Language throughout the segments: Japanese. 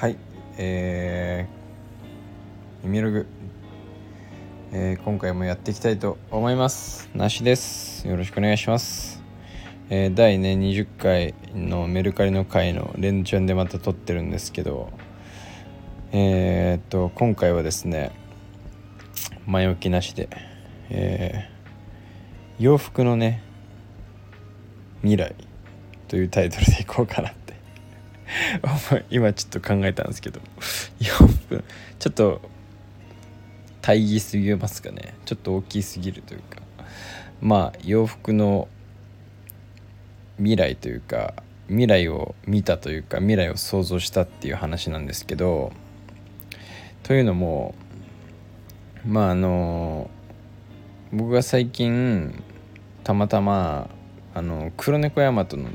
はいえー、ミログ、えー、今回もやっていきたいと思います。なしです。よろしくお願いします。えー、第ね20回のメルカリの回の連チャンでまた撮ってるんですけどえー、っと今回はですね前置きなしで、えー、洋服のね未来というタイトルでいこうかな 今ちょっと考えたんですけど。4分。ちょっと大義すぎますかね。ちょっと大きすぎるというか。まあ洋服の未来というか未来を見たというか未来を想像したっていう話なんですけど。というのもまああの僕が最近たまたまあの黒猫ヤマトの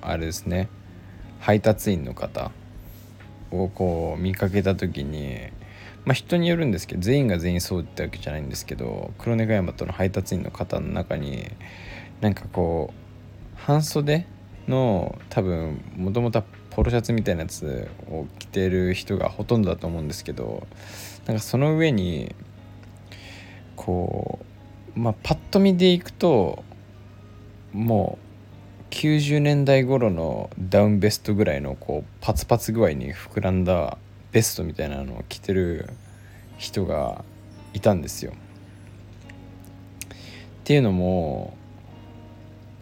あれですね。配達員の方をこう見かけた時にまあ人によるんですけど全員が全員そうってわけじゃないんですけど黒猫山との配達員の方の中になんかこう半袖の多分もともとポロシャツみたいなやつを着てる人がほとんどだと思うんですけどなんかその上にこうまあパッと見でいくともう90年代頃のダウンベストぐらいのこうパツパツ具合に膨らんだベストみたいなのを着てる人がいたんですよ。っていうのも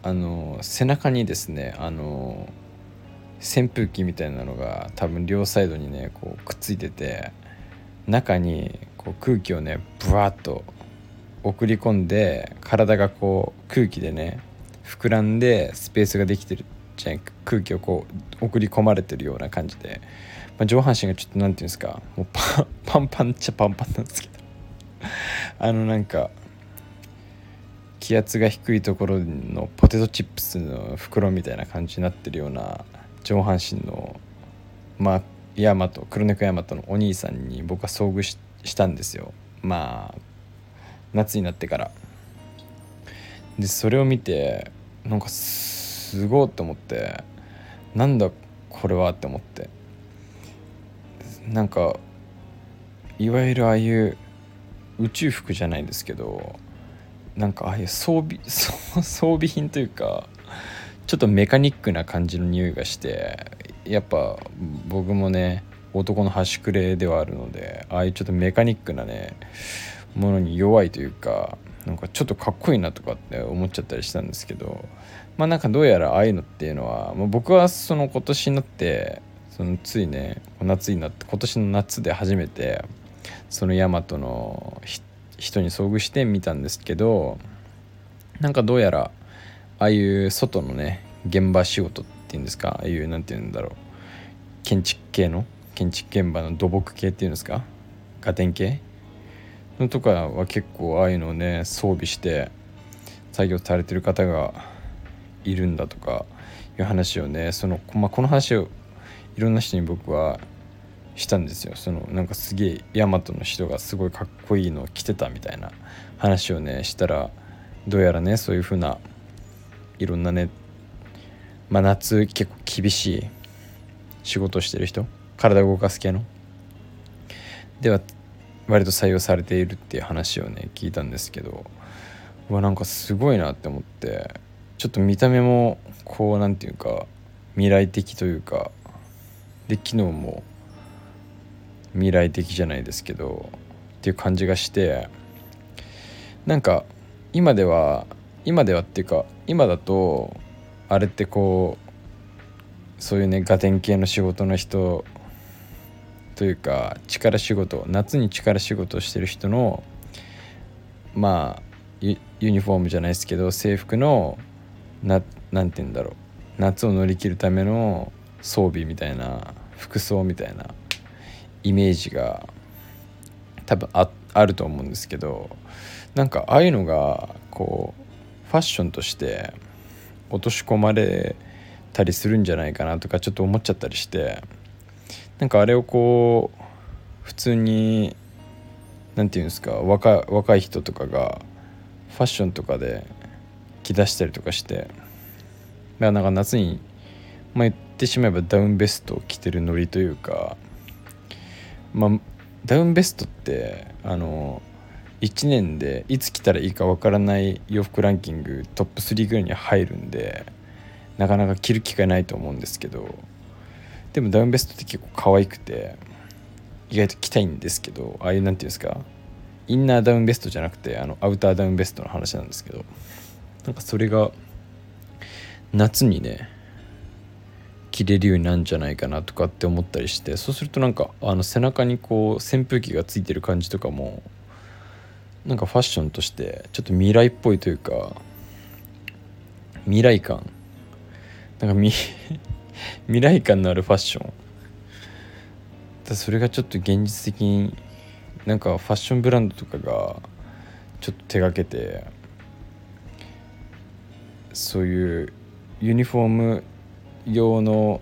あの背中にですねあの扇風機みたいなのが多分両サイドにねこうくっついてて中にこう空気をねブワーッと送り込んで体がこう空気でね膨らんでスペースができてるじゃ空気をこう送り込まれてるような感じで、まあ、上半身がちょっと何て言うんですかもう パンパンっちゃパンパンなんですけど。あのなんか気圧が低いところのポテトチップスの袋みたいな感じになってるような上半身のまあヤマト黒猫ヤマトのお兄さんに僕は遭遇したんですよ。まあ夏になってから。でそれを見てなんかすごいって思ってなんだこれはって思って。なんかいわゆるああいう宇宙服じゃないですけどなんかああいう装備 装備品というかちょっとメカニックな感じの匂いがしてやっぱ僕もね男の端くれではあるのでああいうちょっとメカニックなねものに弱いというかなんかちょっとかっこいいなとかって思っちゃったりしたんですけどまあなんかどうやらああいうのっていうのは、まあ、僕はその今年になってそのついね夏になって今年の夏で初めてそのヤマトの人に遭遇してみたんですけどなんかどうやらああいう外のね現場仕事っていうんですかああいう何て言うんだろう建築系の建築現場の土木系っていうんですかガテン系のとかは結構ああいうのをね装備して作業されてる方がいるんだとかいう話をねその、まあ、この話をいろんな人に僕はしたんですよ。そのなんかすげえヤマトの人がすごいかっこいいのを着てたみたいな話をねしたらどうやらねそういう風ないろんなねまあ夏結構厳しい仕事してる人体動かす系の。では割と採用されているっていう話をね聞いたんですけどうわなんかすごいなって思ってちょっと見た目もこう何て言うか未来的というかで機能も未来的じゃないですけどっていう感じがしてなんか今では今ではっていうか今だとあれってこうそういうねガテン系の仕事の人というか力仕事夏に力仕事をしてる人のまあユニフォームじゃないですけど制服のななんて言うんだろう夏を乗り切るための装備みたいな服装みたいなイメージが多分ああると思うんですけどなんかああいうのがこうファッションとして落とし込まれたりするんじゃないかなとかちょっと思っちゃったりしてなんかあれをこう普通に何て言うんですか若若い人とかがファッションとかで着出したりとかしてだからなんか夏に、まあ、言ってしまえばダウンベストを着てるノリというかまあダウンベストってあの1年でいつ着たらいいかわからない洋服ランキングトップ3ぐらいに入るんでなかなか着る機会ないと思うんですけどでもダウンベストって結構可愛くて意外と着たいんですけどああいう何て言うんですかインナーダウンベストじゃなくてあのアウターダウンベストの話なんですけどなんかそれが夏にね着れるようになるんじゃないかなとかって思ったりしてそうするとなんかあの背中にこう扇風機がついてる感じとかもなんかファッションとしてちょっと未来っぽいというか未来感。なんか未未来感のあるファッション。だそれがちょっと現実的になんかファッションブランドとかがちょっと手がけてそういうユニフォーム用の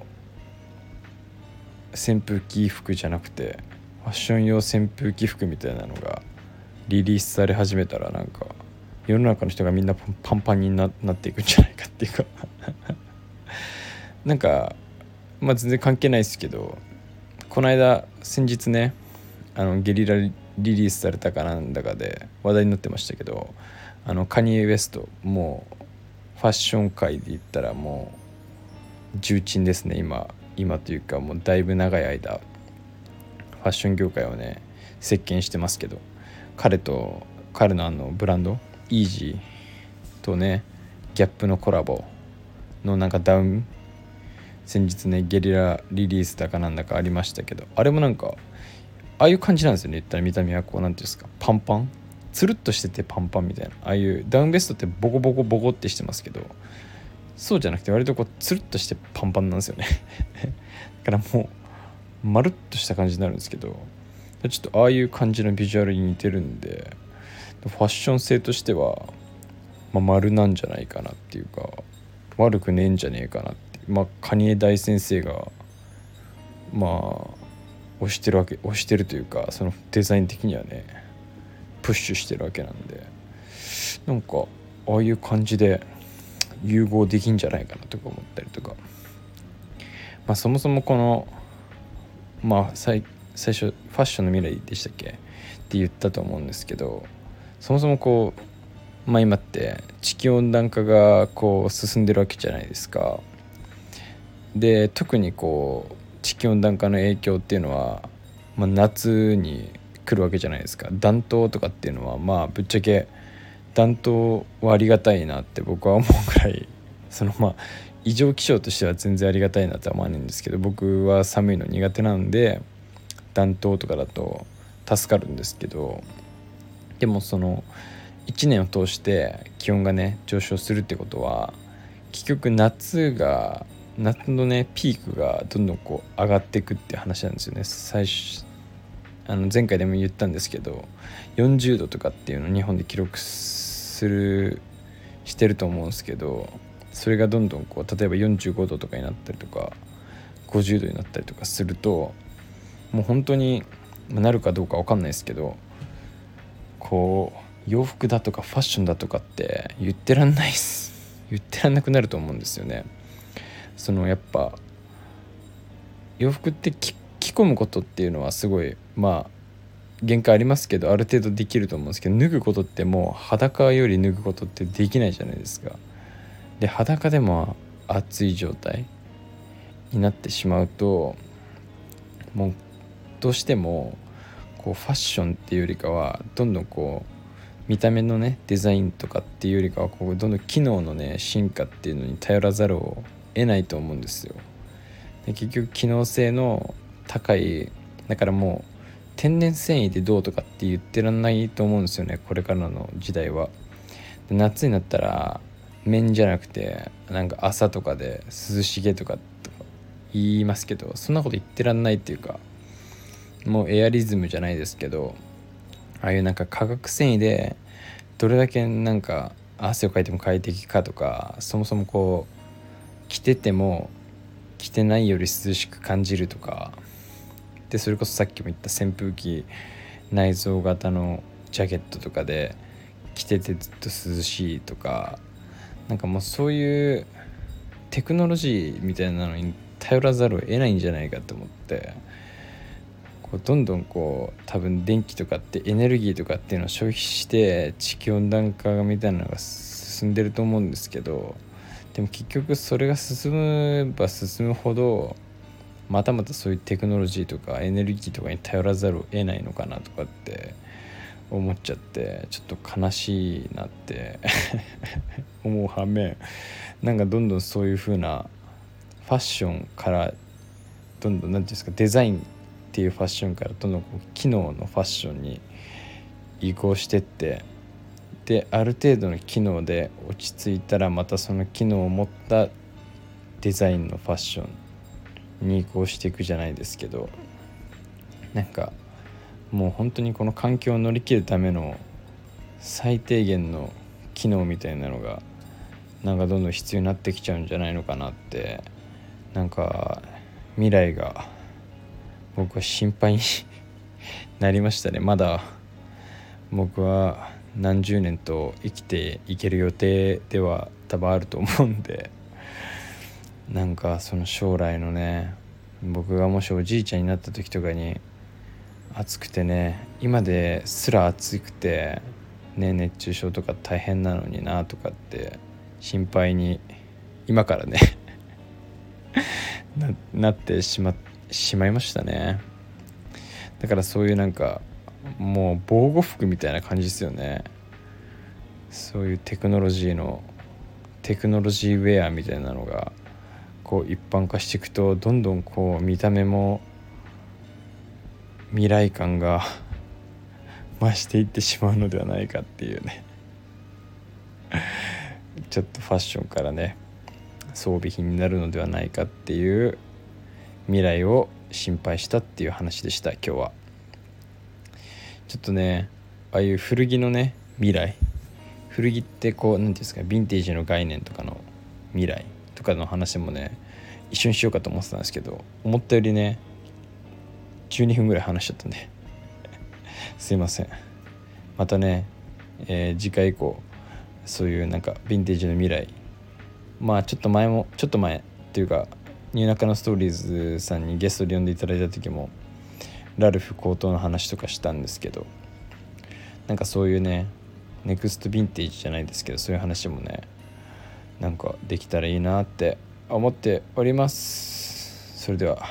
扇風機服じゃなくてファッション用扇風機服みたいなのがリリースされ始めたらなんか世の中の人がみんなパンパンになっていくんじゃないかっていうか。なんかまあ全然関係ないですけどこの間先日ねあのゲリラリリースされたかなんだかで話題になってましたけどあのカニエ・ウエストもうファッション界で言ったらもう重鎮ですね今今というかもうだいぶ長い間ファッション業界をね席巻してますけど彼と彼のあのブランドイージーとねギャップのコラボのなんかダウン先日ねゲリラリリースだかなんだかありましたけどあれもなんかああいう感じなんですよね言ったら。見た目はこう何ていうんですか。パンパン？つるっとしててパンパンみたいな。ああいうダウンベストってボコボコボコってしてますけどそうじゃなくて割とこうつるっとしてパンパンなんですよね。だからもうまるっとした感じになるんですけどちょっとああいう感じのビジュアルに似てるんでファッション性としては、まあ、丸なんじゃないかなっていうか悪くねえんじゃねえかなってまあカニエ大先生がまあ押してるわけ押してるというかそのデザイン的にはねプッシュしてるわけなんでなんかああいう感じで融合できんじゃないかなとか思ったりとかまあそもそもこのまあ最最初ファッションの未来でしたっけ？って言ったと思うんですけどそもそもこうまあ今って地球温暖化がこう進んでるわけじゃないですか。で特にこう地球温暖化の影響っていうのは、まあ、夏に来るわけじゃないですか。暖冬とかっていうのはまあぶっちゃけ暖冬はありがたいなって僕は思うくらい そのまあ異常気象としては全然ありがたいなとは思わないんですけど僕は寒いの苦手なんで暖冬とかだと助かるんですけどでもその1年を通して気温がね上昇するってことは結局夏が夏のねピークがどんどんこう上がっていくって話なんですよね。最初あの前回でも言ったんですけど40度とかっていうのを日本で記録するしてると思うんですけどそれがどんどんこう例えば45度とかになったりとか50度になったりとかするともう本当になるかどうか分かんないですけどこう洋服だとかファッションだとかって言ってらんないっす。言ってらんなくなると思うんですよね。そのやっぱ洋服って着込むことっていうのはすごいまあ限界ありますけどある程度できると思うんですけど脱ぐことってもう裸より脱ぐことってできないじゃないですか。で裸でも暑い状態になってしまうともうどうしてもこうファッションっていうよりかはどんどんこう見た目のねデザインとかっていうよりかはこうどんどん機能のね進化っていうのに頼らざるを得ないと思うんですよ。で結局機能性の高いだからもう天然繊維でどうとかって言ってらんないと思うんですよねこれからの時代は。で夏になったら面じゃなくてなんか朝とかで涼しげとかとか言いますけどそんなこと言ってらんないっていうかもうエアリズムじゃないですけどああいうなんか化学繊維でどれだけなんか汗をかいても快適かとかそもそもこう着てても着てないより涼しく感じるとか。でそれこそさっきも言った扇風機内蔵型のジャケットとかで着ててずっと涼しいとか。なんかもうそういうテクノロジーみたいなのに頼らざるを得ないんじゃないかと思って。こうどんどんこう多分電気とかってエネルギーとかっていうのを消費して地球温暖化みたいなのが進んでると思うんですけどでも結局それが進めば進むほどまたまたそういうテクノロジーとかエネルギーとかに頼らざるを得ないのかなとかって 思っちゃってちょっと悲しいなって 思う反面なんかどんどんそういう風なファッションからどんどん何て言うんですかデザインっていうファッションからどんどんこう機能のファッションに移行してってである程度の機能で落ち着いたらまたその機能を持ったデザインのファッションに移行していくじゃないですけどなんかもう本当にこの環境を乗り切るための最低限の機能みたいなのがなんかどんどん必要になってきちゃうんじゃないのかなってなんか未来が僕は心配に なりましたね。まだ僕は何十年と生きていける予定では多分あると思うんでなんかその将来のね僕がもしおじいちゃんになった時とかに暑くてね今ですら暑くて、ね、熱中症とか大変なのになとかって心配に今からね なってしましまいましたね。だからそういうなんかもう防護服みたいな感じですよね。そういうテクノロジーのテクノロジーウェアみたいなのがこう一般化していくとどんどんこう見た目も未来感が 増していってしまうのではないかっていうね。ちょっとファッションからね装備品になるのではないかっていう未来を心配したっていう話でした今日は。ちょっとねああいう古着のね未来。古着ってこう何て言うんですかヴィンテージの概念とかの未来とかの話もね一緒にしようかと思ってたんですけど思ったよりね12分ぐらい話しちゃったんで。すいません。またね、えー、次回以降そういうなんかヴィンテージの未来。まあちょっと前もちょっと前っていうかニューナカのストーリーズさんにゲストで呼んでいただいた時もラルフ高等の話とかしたんですけどなんかそういうねネクストヴィンテージじゃないですけどそういう話もねなんかできたらいいなって思っております。それでは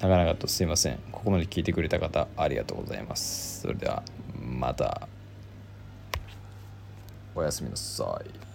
長々とすいません。ここまで聞いてくれた方ありがとうございます。それではまた。おやすみなさい。